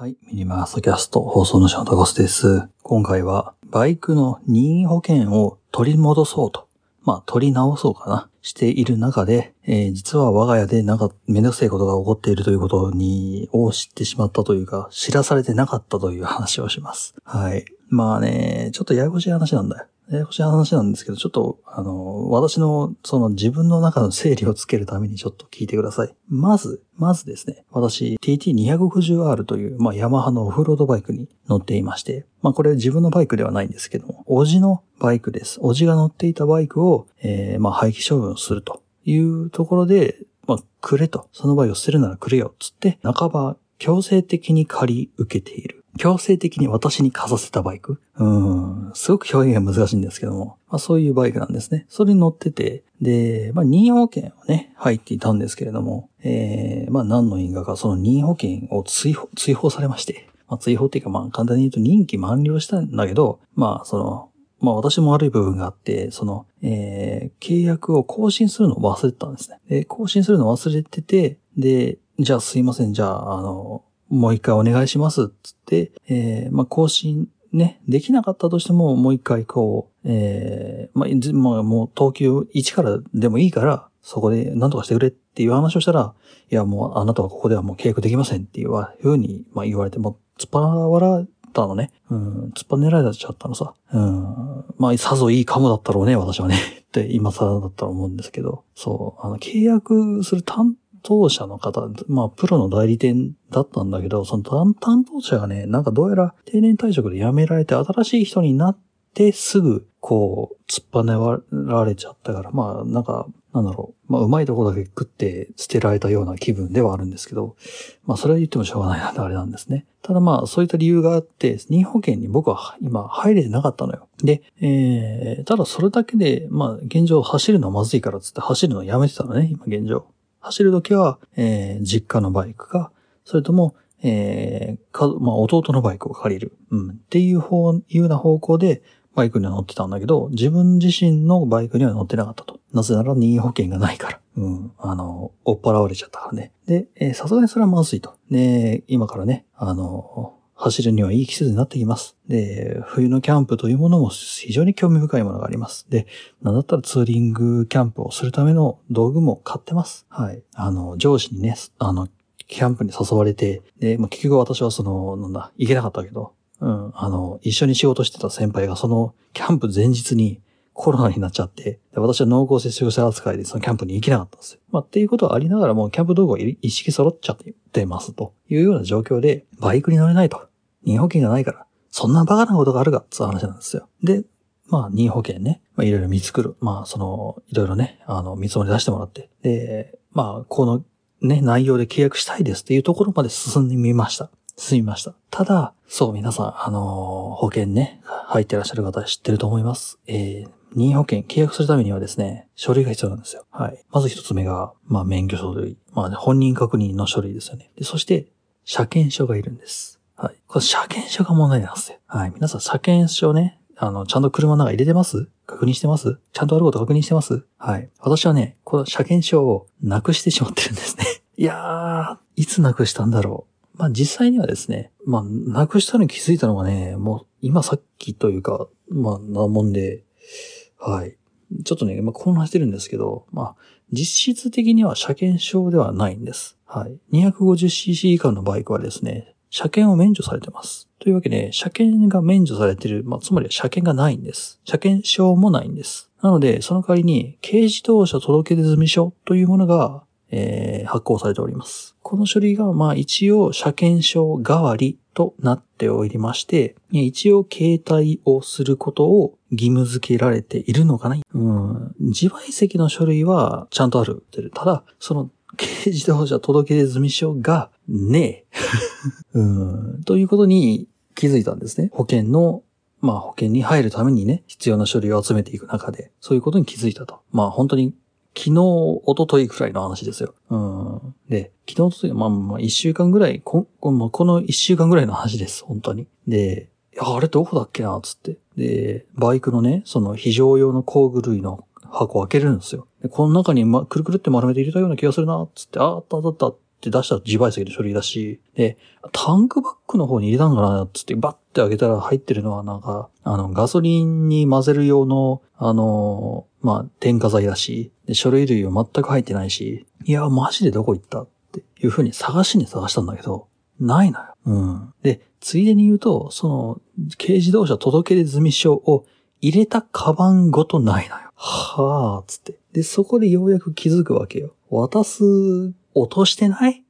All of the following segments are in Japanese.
はい、ミニマースキャスト放送のショートゴスです。今回はバイクの任意保険を取り戻そうと、まあ取り直そうかな、している中で、えー実は我が家でなんかめんどくさいことが起こっているということに、を知ってしまったというか、知らされてなかったという話をします。はい。まあね、ちょっとややこしい話なんだよ。ややこしい話なんですけど、ちょっと、あの、私の、その自分の中の整理をつけるためにちょっと聞いてください。まず、まずですね、私、TT250R という、まあ、ヤマハのオフロードバイクに乗っていまして、まあ、これ自分のバイクではないんですけども、おじのバイクです。おじが乗っていたバイクを、えー、まあ、廃棄処分するというところで、まあ、くれと。そのバイクを捨てるならくれよ、つって、半ば強制的に借り受けている。強制的に私に貸させたバイク？うん、すごく表現が難しいんですけども、まあそういうバイクなんですね。それに乗ってて、で、まあ任意保険をね、入っていたんですけれども、えー、まあ何の因果かその任意保険を追放、追放されまして、まあ追放っていうかまあ簡単に言うと任期満了したんだけど、まあその、まあ私も悪い部分があって、その、えー、契約を更新するのを忘れてたんですね。で、更新するのを忘れてて、で、じゃあすいません、じゃあ、あの、もう一回お願いします、つって、えー、まあ更新ね、できなかったとしても、もう一回こう、えー、まあ、まあ、もう等級1からでもいいから、そこで何とかしてくれっていう話をしたら、いや、もうあなたはここではもう契約できませんっていうふうに、まあ、言われて、もう突っ張られたのね。うん、突っ張ねられちゃったのさ。うん、まあ、さぞいいかもだったろうね、私はね。って今更だったら思うんですけど、そう、あの、契約する担当者の方、まあ、プロの代理店だったんだけど、その担当者がね、なんかどうやら定年退職で辞められて新しい人になってすぐ、こう、突っぱねられちゃったから、まあ、なんか、なんだろう。まあ、うまいとこだけ食って捨てられたような気分ではあるんですけど、まあ、それは言ってもしょうがないなってあれなんですね。ただまあ、そういった理由があって、任保険に僕は今入れてなかったのよ。で、えー、ただそれだけで、まあ、現状走るのはまずいからつって走るのをやめてたのね、今現状。走るときは、えー、実家のバイクか、それとも、えー、か、まあ、弟のバイクを借りる。うん。っていう方、いうような方向で、バイクには乗ってたんだけど、自分自身のバイクには乗ってなかったと。なぜなら任意保険がないから。うん。あの、追っ払われちゃったからね。で、さすがにそれはまずいと。で、今からね、あの、走るにはいい季節になってきます。で、冬のキャンプというものも非常に興味深いものがあります。で、なんだったらツーリングキャンプをするための道具も買ってます。はい。あの、上司にね、あの、キャンプに誘われて、で、まあ、結局私はその、なんだ、行けなかったけど、うん、あの、一緒に仕事してた先輩がそのキャンプ前日にコロナになっちゃって、で私は濃厚接触者扱いでそのキャンプに行けなかったんですよ。まあ、っていうことはありながらもキャンプ道具が一式揃っちゃってますというような状況で、バイクに乗れないと。任意保険がないから、そんなバカなことがあるかっていう話なんですよ。で、まあ、任意保険ね、まあ、いろいろ見作る。まあ、その、いろいろね、あの、見積もり出してもらって。で、まあ、このね、内容で契約したいですっていうところまで進んでみました。進みました。ただ、そう、皆さん、あの保険ね、入ってらっしゃる方は知ってると思います。えー、任意保険契約するためにはですね、書類が必要なんですよ。はい。まず一つ目が、まあ、免許書類。まあ、ね、本人確認の書類ですよね。で、そして、車検証がいるんです。はい。これ車検証が問題なんですよ。はい。皆さん、車検証ね、あの、ちゃんと車の中入れてます？確認してます？ちゃんとあること確認してます？はい。私はね、この車検証をなくしてしまってるんですね。いやー、いつなくしたんだろう。まあ実際にはですね、まあ、なくしたのに気づいたのがね、もう今さっきというか、まあ、なもんで、はい。ちょっとね、まあ混乱してるんですけど、まあ、実質的には車検証ではないんです。はい。250cc 以下のバイクはですね、車検を免除されてます。というわけで、車検が免除されてる、まあ、つまり車検がないんです。車検証もないんです。なので、その代わりに、軽自動車届出済書というものが、えー発行されております。この書類が、まあ一応車検証代わりとなっておりまして、一応携帯をすることを義務付けられているのかなうん。自賠責の書類はちゃんとある。ただ、その軽自動車届出済書がねえ。うん。ということに気づいたんですね。保険のまあ保険に入るためにね、必要な書類を集めていく中で、そういうことに気づいたと。まあ本当に昨日、一昨日くらいの話ですよ。うん。で、昨日、一昨日、まあまあ一週間ぐらい、ここの一週間ぐらいの話です、本当に。で、いや、あれどこだっけな、つって。で、バイクのね、その非常用の工具類の箱を開けるんですよ。で、この中に、ま、くるくるって丸めて入れたような気がするな、つって、あ、あったあったあったって出したら自賠責の書類だし、で、タンクバッグの方に入れたんかなつってバッて開けたら入ってるのはなんか、あの、ガソリンに混ぜる用の、あの、まあ、添加剤だし、で、書類類は全く入ってないし、いや、マジでどこ行ったっていう風に探しに探したんだけど、ないのよ。うん。で、ついでに言うと、その、軽自動車届け出済証を入れたカバンごとないのよ。はぁ、つって。で、そこでようやく気づくわけよ。渡す、落としてない？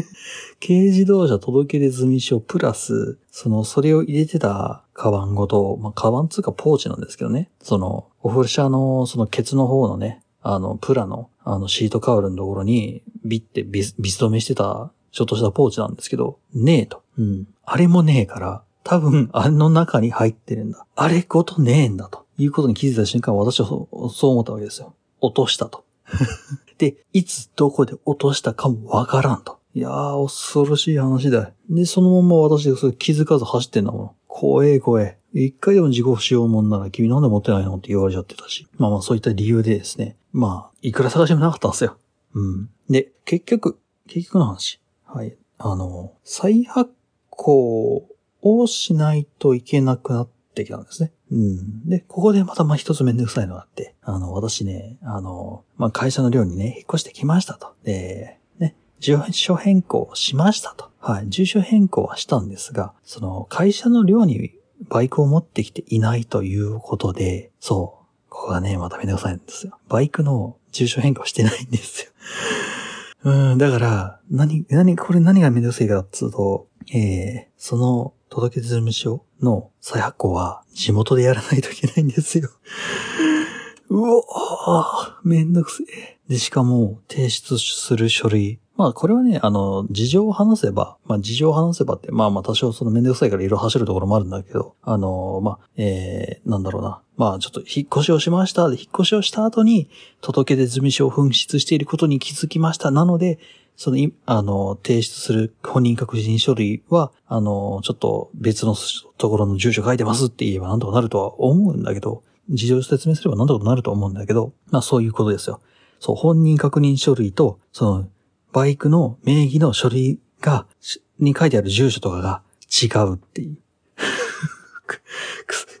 軽自動車届け出済証プラス、その、それを入れてたカバンごと、まあ、カバンつうかポーチなんですけどね。その、オフ車の、そのケツの方のね、あの、プラの、あの、シートカウルのところに、ビってビス、ビス止めしてた、ちょっとしたポーチなんですけど、ねえと。うん。あれもねえから、多分、あの中に入ってるんだ。あれごとねえんだと。いうことに気づいた瞬間、私はそう思ったわけですよ。落としたと。で、いつどこで落としたかもわからんと。いやー、恐ろしい話だ。で、そのまま私がそれ気づかず走ってんだもん。怖え怖え。一回でも自己不使用もんなら君なんで持ってないのって言われちゃってたし。まあまあそういった理由でですね。まあ、いくら探してもなかったんですよ。うん。で、結局、結局の話。はい。あの、再発行をしないといけなくなってきたんですね。うん。で、ここでまたまあ一つめんどくさいのがあって、あの、私ね、あの、まあ会社の寮にね、引っ越してきましたと。で、ね、住所変更しましたと。はい、住所変更はしたんですが、その会社の寮にバイクを持ってきていないということで、そう、ここがね、まためんどくさいんですよ。バイクの住所変更してないんですよ。うん、だから、何、何、これ何がめんどくさいかっつうと、えー、その届け出済証の再発行は地元でやらないといけないんですよ。うおーめんどくせえ。で、しかも提出する書類。まあこれはね、あの、事情を話せば、まあ事情を話せばって、まあまあ多少そのめんどくさいから色々走るところもあるんだけど、あの、まあ、えー、なんだろうな。まあちょっと引っ越しをしました。で、引っ越しをした後に届け出済証を紛失していることに気づきました。なので、その、あの、提出する本人確認書類は、あの、ちょっと別のところの住所書いてますって言えばなんとかなるとは思うんだけど、事情説明すればなんとかなると思うんだけど、まあそういうことですよ。そう、本人確認書類と、その、バイクの名義の書類が、に書いてある住所とかが違うっていう。く、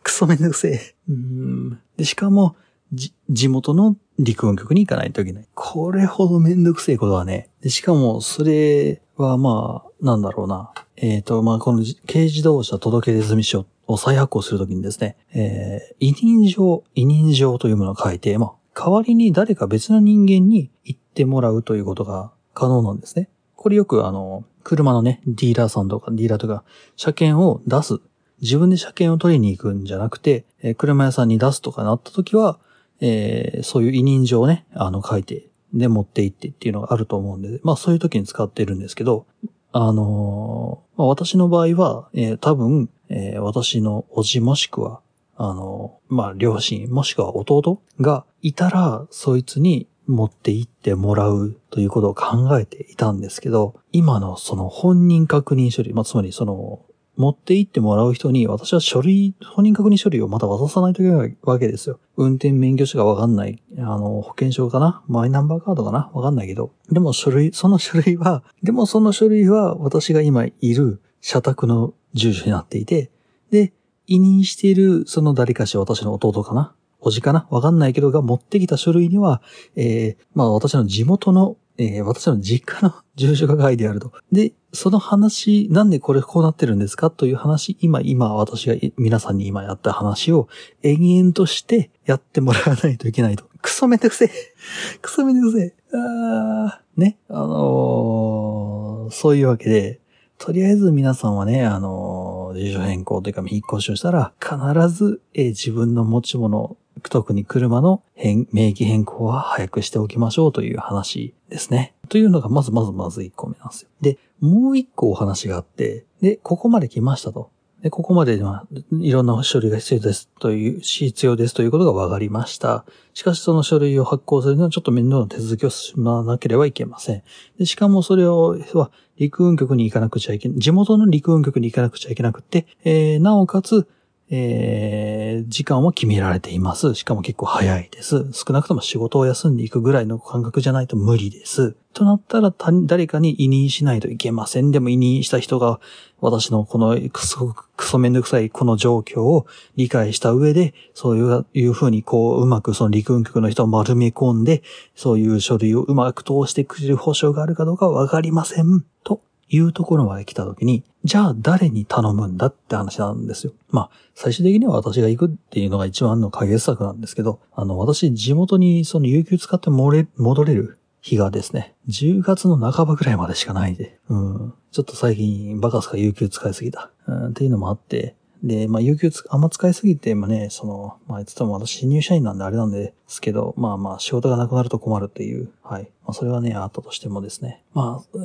くそめんどくせえ。うん。で、しかも、地元の陸運局に行かないといけない。これほどめんどくせえことはね。しかも、それはまあ、なんだろうな。えっ、ー、と、まあ、この軽自動車届出済書を再発行するときにですね、えー、委任状、委任状というものを書いて、まあ、代わりに誰か別の人間に行ってもらうということが可能なんですね。これよくあの、車のね、ディーラーさんとか、ディーラーとか、車検を出す。自分で車検を取りに行くんじゃなくて、えー、車屋さんに出すとかなったときは、えー、そういう委任状をね、あの、書いて、で、持って行ってっていうのがあると思うんで、まあそういう時に使ってるんですけど、あのー、まあ、私の場合は、えー、多分、えー、私のおじもしくは、あのまあ両親、もしくは弟がいたら、そいつに持って行ってもらうということを考えていたんですけど、今のその本人確認書類、まあ、つまりその持って行ってもらう人に、私は書類、本人確認書類をまた渡さないといけないわけですよ。運転免許証がわかんない。あの、保険証かな？マイナンバーカードかな？わかんないけど。でも書類、その書類は、でもその書類は私が今いる社宅の住所になっていて、で、委任しているその誰かし私の弟かな？おじかな？わかんないけどが持ってきた書類には、えー、まあ私の地元のえー、私の実家の住所が書いてあると。で、その話、なんでこれこうなってるんですかという話、今、今、私が皆さんに今やった話を延々としてやってもらわないといけないと。クソめんどくせえ。クソめんどくせえ。あー、ね。あのー、そういうわけで、とりあえず皆さんはね、あのー、住所変更というか、引っ越しをしたら、必ず、えー、自分の持ち物、特に車の変、名義変更は早くしておきましょうという話ですね。というのがまずまずまず1個目なんですよ。で、もう1個お話があって、で、ここまで来ましたと。で、ここまではいろんな処理が必要ですという、必要ですということが分かりました。しかしその書類を発行するのはちょっと面倒な手続きをしまなければいけません。で、しかもそれを、は、陸運局に行かなくちゃいけない、地元の陸運局に行かなくちゃいけなくて、えー、なおかつ、えー、時間は決められています。しかも結構早いです。少なくとも仕事を休んでいくぐらいの感覚じゃないと無理です。となったら誰かに委任しないといけません。でも委任した人が私のこのクソ、クソめんどくさいこの状況を理解した上で、そういういうふうにこう、うまくその陸運局の人を丸め込んで、そういう書類をうまく通してくれる保証があるかどうかわかりません。というところまで来た時に、じゃあ誰に頼むんだって話なんですよ。まあ、最終的には私が行くっていうのが一番の解決策なんですけど、あの、私、地元にその有給使って戻れ戻れる日がですね、10月の半ばぐらいまでしかないんで、うん、ちょっと最近バカすか有給使いすぎた、うん、っていうのもあって、で、まあ、有給つあんま使いすぎて、まあね、その、まあ、つっても私新入社員なんであれなんですけど、まあまあ、仕事がなくなると困るっていう、はい。まあ、それはね、あったとしてもですね。まあ、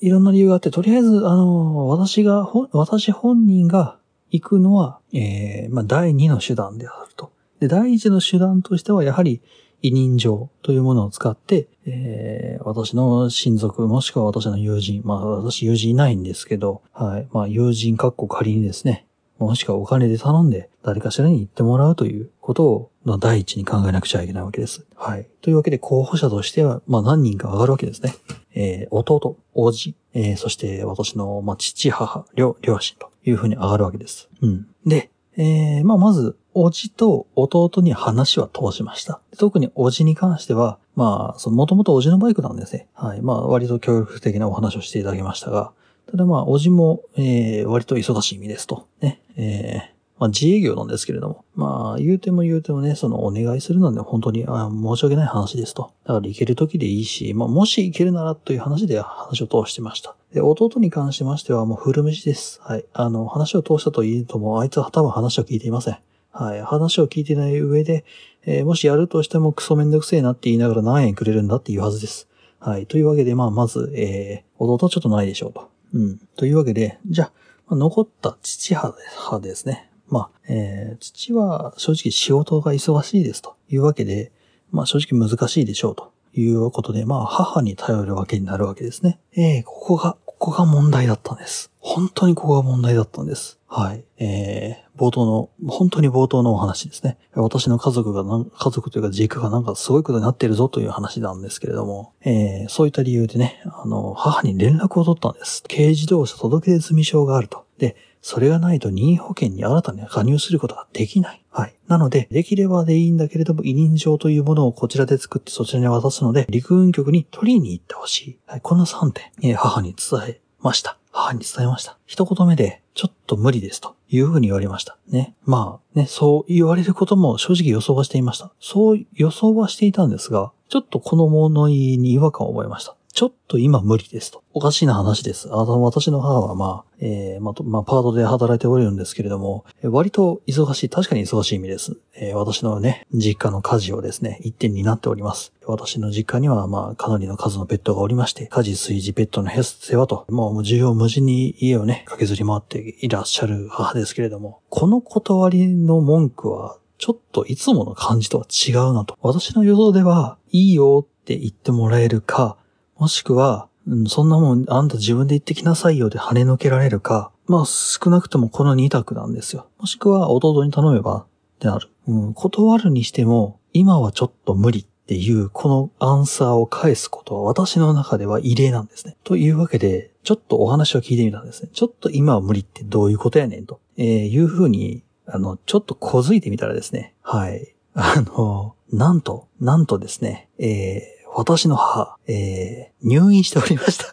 いろんな理由があって、とりあえず、あの、私が、私本人が行くのは、えー、まあ、第二の手段であると。で、第一の手段としては、やはり、委任状というものを使って、えー、私の親族、もしくは私の友人、まあ私友人いないんですけど、はい。まあ友人かっこ仮にですね、もしくはお金で頼んで誰かしらに行ってもらうということを、第一に考えなくちゃいけないわけです。はい。というわけで候補者としては、まあ何人か上がるわけですね。えー、弟、叔父、えー、そして私の、まあ父、母、両、両親というふうに上がるわけです。うん。で、えー、まあまず、叔父と弟に話は通しました。特に叔父に関しては、まあ、その、もともと叔父のバイクなんですね。はい。まあ、割と協力的なお話をしていただきましたが、ただまあ、叔父も、えー、割と忙しい身ですと。ね。えー、まあ、自営業なんですけれども。まあ、言うても言うてもね、その、お願いするので本当に、あ申し訳ない話ですと。だから行ける時でいいし、まあ、もし行けるならという話で話を通してました。で、弟に関しましてはもう古虫です。はい。あの、話を通したと言うとも、あいつは多分話を聞いていません。はい。話を聞いてない上で、えーもしやるとしてもクソめんどくせえなって言いながら何円くれるんだっていうはずです。はい。というわけで、まあ、まず、えー、弟はちょっとないでしょうと。うん。というわけで、じゃあ、残った父派ですね。まあ、えー、父は正直仕事が忙しいですというわけで、まあ正直難しいでしょうということで、まあ母に頼るわけになるわけですね。えー、ここが、ここが問題だったんです。本当にここが問題だったんです。はい。えー、冒頭の、本当に冒頭のお話ですね。私の家族が、家族というか実家がなんかすごいことになってるぞという話なんですけれども、えー、そういった理由でね、あの、母に連絡を取ったんです。軽自動車届出済証があると。で、それがないと任意保険に新たに加入することができない。はい。なので、できればでいいんだけれども、委任状というものをこちらで作ってそちらに渡すので、陸運局に取りに行ってほしい。はい。この3点、母に伝えました。母に伝えました。一言目で、ちょっと無理ですというふうに言われました。ね。まあ、ね、そう言われることも正直予想はしていました。そう予想はしていたんですが、ちょっとこの物言いに違和感を覚えました。ちょっと今無理ですと。おかしいな話です。あの、私の母はまあ、えー、まあ、まあ、パートで働いておれるんですけれども、割と忙しい、確かに忙しい意味です。えー私のね、実家の家事をですね、一点になっております。私の実家にはまあ、かなりの数のペットがおりまして、家事、炊事、ペットの世話と、もう需要無尽に家をね、駆けずり回っていらっしゃる母ですけれども、この断りの文句は、ちょっといつもの感じとは違うなと。私の予想では、いいよって言ってもらえるか、もしくは、うんそんなもん、あんた自分で行ってきなさいよで跳ね抜けられるか、まあ少なくともこの2択なんですよ。もしくは弟に頼めばってなる。うん、断るにしても、今はちょっと無理っていう、このアンサーを返すことは私の中では異例なんですね。というわけで、ちょっとお話を聞いてみたんですね。ちょっと今は無理ってどういうことやねんと、えーいうふうに、あの、ちょっと小づいてみたらですね。はい。あの、なんと、なんとですね、えー私の母、えー入院しておりました。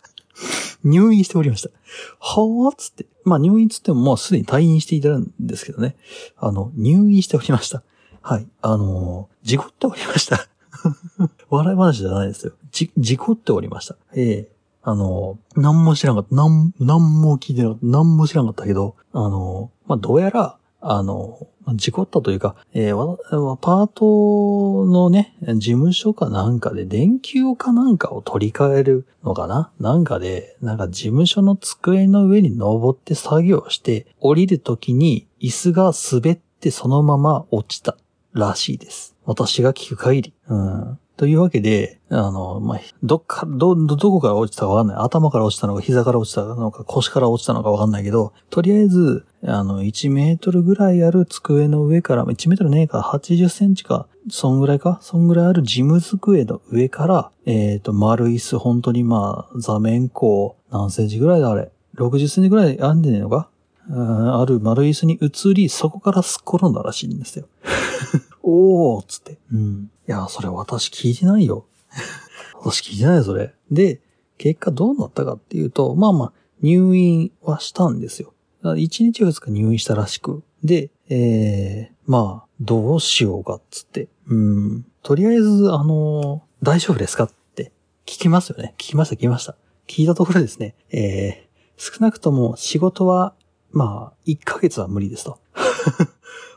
入院しておりました。はぁ？つって。まあ入院つってももうすでに退院していたんですけどね。あの、入院しておりました。はい。あのー事故っておりました。笑い話じゃないですよ。じ、事故っておりました。ええあのー、何も知らなかった。何、何も聞いてなかった。何も知らなかったけど、あの、まあ、どうやら、あの、事故ったというか、えーパートのね、事務所かなんかで電球かなんかを取り替えるのかな？なんかで、なんか事務所の机の上に登って作業して、降りるときに椅子が滑ってそのまま落ちたらしいです。私が聞く限り。うん。というわけで、あの、まあ、どっか、ど、ど、こから落ちたかわかんない。頭から落ちたのか、膝から落ちたのか、腰から落ちたのかわかんないけど、とりあえず、あの、1メートルぐらいある机の上から、1メートルねえか、80センチか、そんぐらいかそんぐらいある事務机の上から、えっ、と、丸椅子、本当にまあ、座面こう、何センチぐらいだあれ。60センチぐらいあんでねえのか？ある丸椅子に移り、そこからすっ転んだらしいんですよ。おーっつって。うん。いや、それ私聞いてないよ。私聞いてないよ、それ。で、結果どうなったかっていうと、まあまあ、入院はしたんですよ。1日2日入院したらしく。で、えー、まあ、どうしようかっつって。うん。とりあえず、あのー大丈夫ですかって聞きますよね。聞きました、聞きました。聞いたところですね。えー、少なくとも仕事は、まあ、1ヶ月は無理ですと。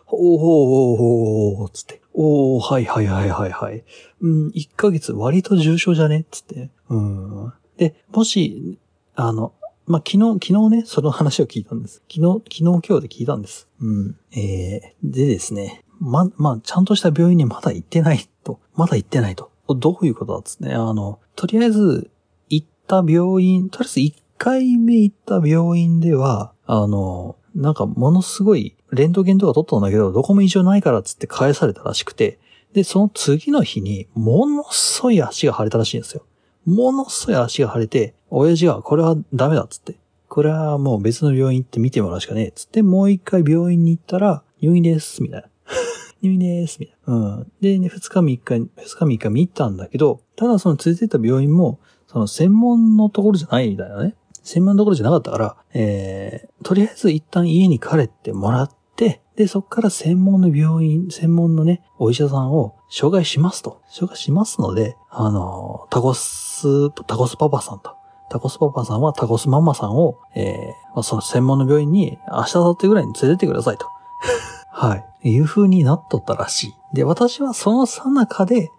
おーおーおーおーつって。おー、はいはいはいはいはい。うん、1ヶ月割と重症じゃね？つって。うん。で、もし、あの、まあ、昨日、昨日ね、その話を聞いたんです。昨日、昨日今日で聞いたんです。うん。えー、でですね、ま、まあ、ちゃんとした病院にまだ行ってないと。まだ行ってないと。どういうことだっつってね。あの、とりあえず、行った病院、とりあえず1回目行った病院では、あの、なんかものすごい、レントゲンとか取ったんだけど、どこも異常ないからっつって返されたらしくて、で、その次の日に、ものすごい足が腫れたらしいんですよ。ものすごい足が腫れて、親父がこれはダメだっつって。これはもう別の病院行って見てもらうしかねえ。つってもう一回病院に行ったら、入院です、みたいな。入院です、みたいな。うん。で、ね、二日三日、二日三日見たんだけど、ただその連れてった病院も、その専門のところじゃないみたいなね。専門のところじゃなかったから、えー、とりあえず一旦家に帰ってもらって、で、そこから専門の病院、専門のね、お医者さんを紹介しますと。紹介しますので、あの、タコス、タコスパパさんと。タコスパパさんはタコスママさんを、えーまあ、その専門の病院に明日、明後日ぐらいに連れてってくださいと。はい。いう風になっとったらしい。で、私はそのさなかで、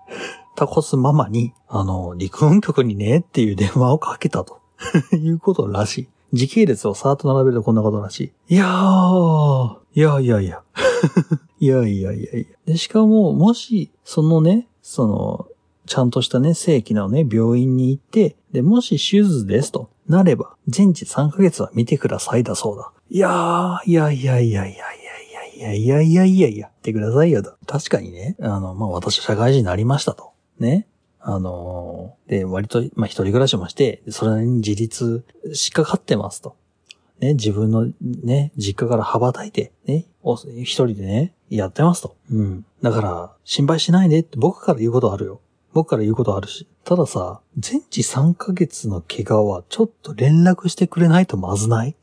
タコスママに、あの、陸運局にねっていう電話をかけたと。いうことらしい。時系列をさーっと並べるとこんなことらしい。いやー、いやいやいや。いやいやいやいや。で、しかも、もし、そのね、その、ちゃんとしたね、正規のね、病院に行って、で、もし手術ですとなれば、全治3ヶ月は見てくださいだそうだ。いやー、いやいやいやいやいやいやいやいやいやいやいや、ってくださいよと。確かにね、あの、まあ、私社会人になりましたと。ね。あのーで、割と、まあ、一人暮らしもして、それなりに自立しかかってますと。ね、自分のね、実家から羽ばたいて、ね、お一人でね、やってますと。うん。だから、心配しないでって僕から言うことあるよ。僕から言うことあるし。たださ、全治3ヶ月の怪我はちょっと連絡してくれないとまずない？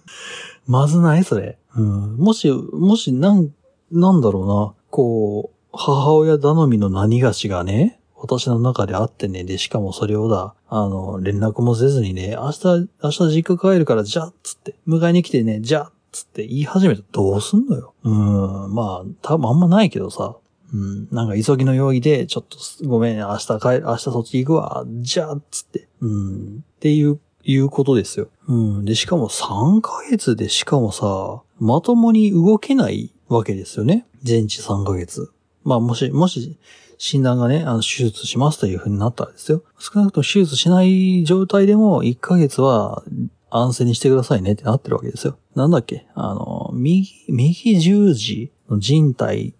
まずない？それ。うん。もし、もし、なん、なんだろうな。こう、母親頼みの何がしがね、私の中であってね、で、しかもそれをだ、あの、連絡もせずにね、明日、明日実家帰るから、じゃあ、つって、迎えに来てね、じゃあ、つって言い始めたらどうすんのよ。うん、まあ、多分あんまないけどさ、うん、なんか急ぎの用意で、ちょっとごめん、明日帰る、明日そっち行くわ、じゃあ、つって、うん、っていう、いうことですよ。うん。で、しかも3ヶ月でしかもさ、まともに動けないわけですよね。全治3ヶ月。まあ、もし、もし、診断がね、あの、手術しますという風になったらですよ。少なくとも手術しない状態でも1ヶ月は安静にしてくださいねってなってるわけですよ。なんだっけ？あの、右、右十字の人体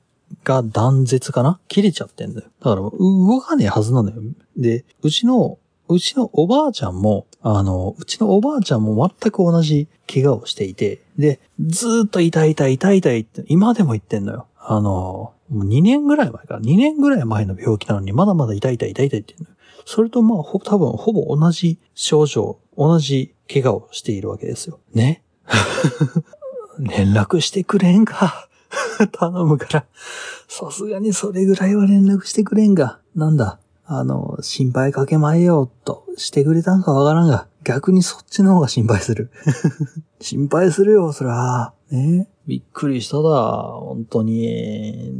が断絶かな？切れちゃってんだよ。だから、動かねえはずなのよ。で、うちの、うちのおばあちゃんも、あの、うちのおばあちゃんも全く同じ怪我をしていて、で、ずーっと痛い痛い痛い痛いって、今でも言ってんのよ。あの、もう2年ぐらい前から、2年ぐらい前の病気なのに、まだまだ痛い痛い痛い痛いって言うの。それとまあ、ほ、多分、ほぼ同じ症状、同じ怪我をしているわけですよ。ね？連絡してくれんか？頼むから。さすがにそれぐらいは連絡してくれんが。なんだ？あの、心配かけまえよ、としてくれたんかわからんが、逆にそっちの方が心配する。心配するよ、そら。ね？びっくりしただ、本当に。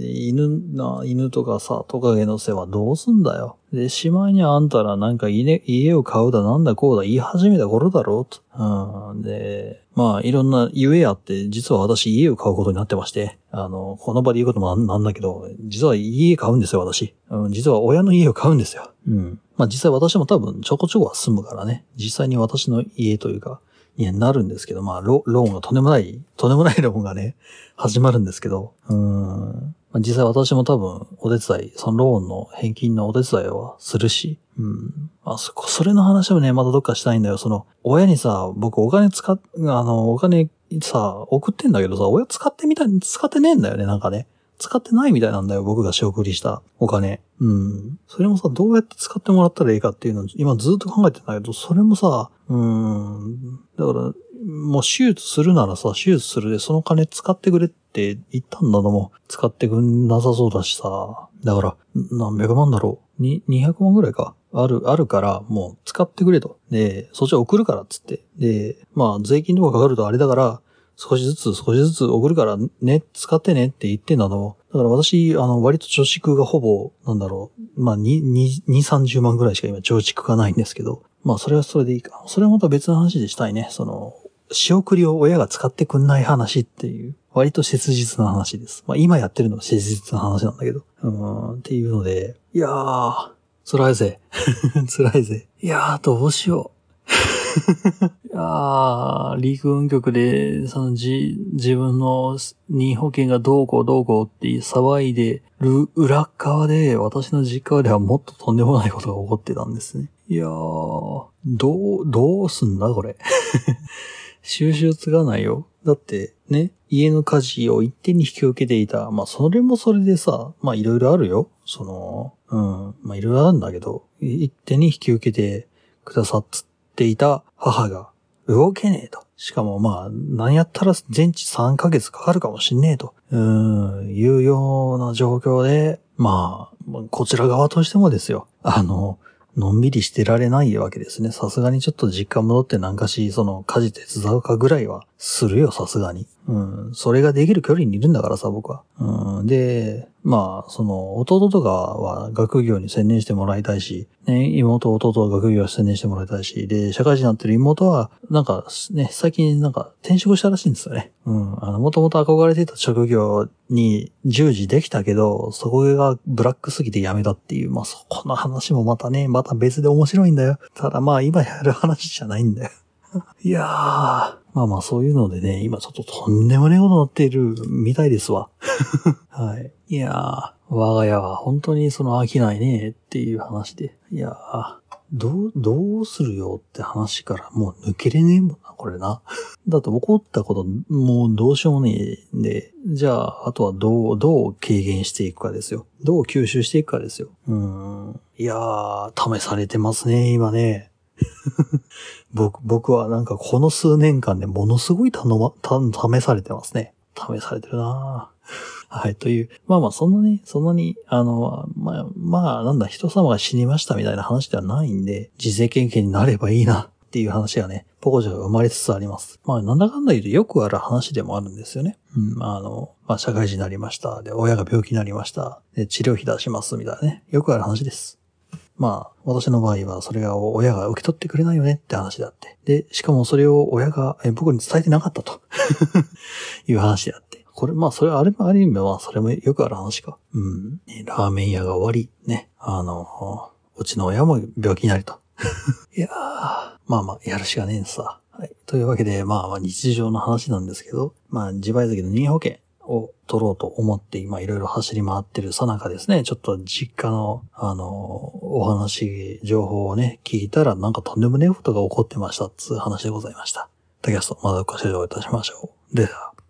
犬な、犬とかさ、トカゲの世話どうすんだよ。で、しまいにあんたらなんか家家を買うだなんだこうだ言い始めた頃だろうと。うん。で、まあいろんなゆえあって、実は私家を買うことになってまして、あの、この場で言うこともなんなんだけど、実は家買うんですよ、私。うん、実は親の家を買うんですよ。うん。まあ実際私も多分ちょこちょこは住むからね。実際に私の家というか、になるんですけど、まあロ、ローンがとんでもない、とんでもないローンがね、始まるんですけど、うん。まあ、実際私も多分お手伝い、そのローンの返金のお手伝いはするし、うん。あ、そこ、それの話もね、またどっかしたいんだよ。その、親にさ、僕お金使っ、あの、お金さ、送ってんだけどさ、親使ってみたい、使ってねえんだよね、なんかね。使ってないみたいなんだよ、僕が仕送りしたお金。うん。それもさ、どうやって使ってもらったらいいかっていうのを今ずっと考えてんだけど、それもさ、うん。だから、もう手術するならさ、手術するでその金使ってくれって言ったんだのも使ってくんなさそうだしさ。だから、何百万だろう。に、200万ぐらいか。ある、あるから、もう使ってくれと。で、そっちは送るからっつって。で、まあ、税金とかかかるとあれだから、少しずつ少しずつ送るからね、使ってねって言ってんだの。だから私、あの、割と貯蓄がほぼ、なんだろう、まあ、2、2、30万ぐらいしか今貯蓄がないんですけど、まあ、それはそれでいいか。それはまた別の話でしたいね。その、仕送りを親が使ってくんない話っていう、割と切実な話です。まあ今やってるのは切実な話なんだけど。うん、っていうので、いやー、辛いぜ。辛いぜ。いやー、どうしよう。いやー、陸運局で、そのじ、自分の任意保険がどうこうどうこうって騒いでる裏側で、私の実家ではもっととんでもないことが起こってたんですね。いやー、どう、どうすんだこれ。収集つかないよ。だって、ね、家の家事を一手に引き受けていた。まあ、それもそれでさ、まあ、いろいろあるよ。その、うん、まあ、いろいろあるんだけど、一手に引き受けてくださっていた母が動けねえと。しかもまあ、何やったら全治3ヶ月かかるかもしんねえと。うん、いうような状況で、まあ、こちら側としてもですよ。あの、のんびりしてられないわけですね。さすがにちょっと実家戻ってなんかし、その家事手伝うかぐらいはするよ、さすがに。うん。それができる距離にいるんだからさ、僕は。うん。で、まあ、その、弟とかは学業に専念してもらいたいし、ね、妹、弟は学業に専念してもらいたいし、で、社会人になってる妹は、なんか、ね、最近なんか転職したらしいんですよね。うん。あの、もともと憧れてた職業に従事できたけど、そこがブラックすぎて辞めたっていう、まあ、そこの話もまたね、また別で面白いんだよ。ただまあ、今やる話じゃないんだよ。いやー、まあまあそういうのでね、今ちょっととんでもねえことになっているみたいですわ。はい。いやー、我が家は本当にその飽きないねっていう話で。いやー、どう、どうするよって話からもう抜けれねえもんな、これな。だって起こったこともうどうしようもねえんで、じゃあ、あとはどう、どう軽減していくかですよ。どう吸収していくかですよ。うん。いやー、試されてますね、今ね。僕、僕はなんかこの数年間でものすごい頼ま、た試されてますね。試されてるなはい、という。まあまあ、そんなに、そんなに、あの、まあ、まあ、なんだ、人様が死にましたみたいな話ではないんで、自制経験になればいいなっていう話がね、ポコジョが生まれつつあります。まあ、なんだかんだ言うとよくある話でもあるんですよね。うん、あの、まあ、社会人になりました。で、親が病気になりました。で、治療費出します、みたいなね。よくある話です。まあ、私の場合はそれが親が受け取ってくれないよねって話であって。で、しかもそれを親が僕に伝えてなかったと いう話であって。これ、まあ、それあれもある意味は、それもよくある話か。うん。ラーメン屋が終わり、ね。あの、うちの親も病気になりと。いやー、まあまあ、やるしかねえんさ。はい。というわけで、まあまあ日常の話なんですけど、まあ、自賠責の任意保険。を取ろうと思って今いろいろ走り回ってるさなかですね、ちょっと実家の、あの、お話、情報をね、聞いたらなんかとんでもねえことが起こってましたっつう話でございました。タキャスト、またご視聴いたしましょう。では。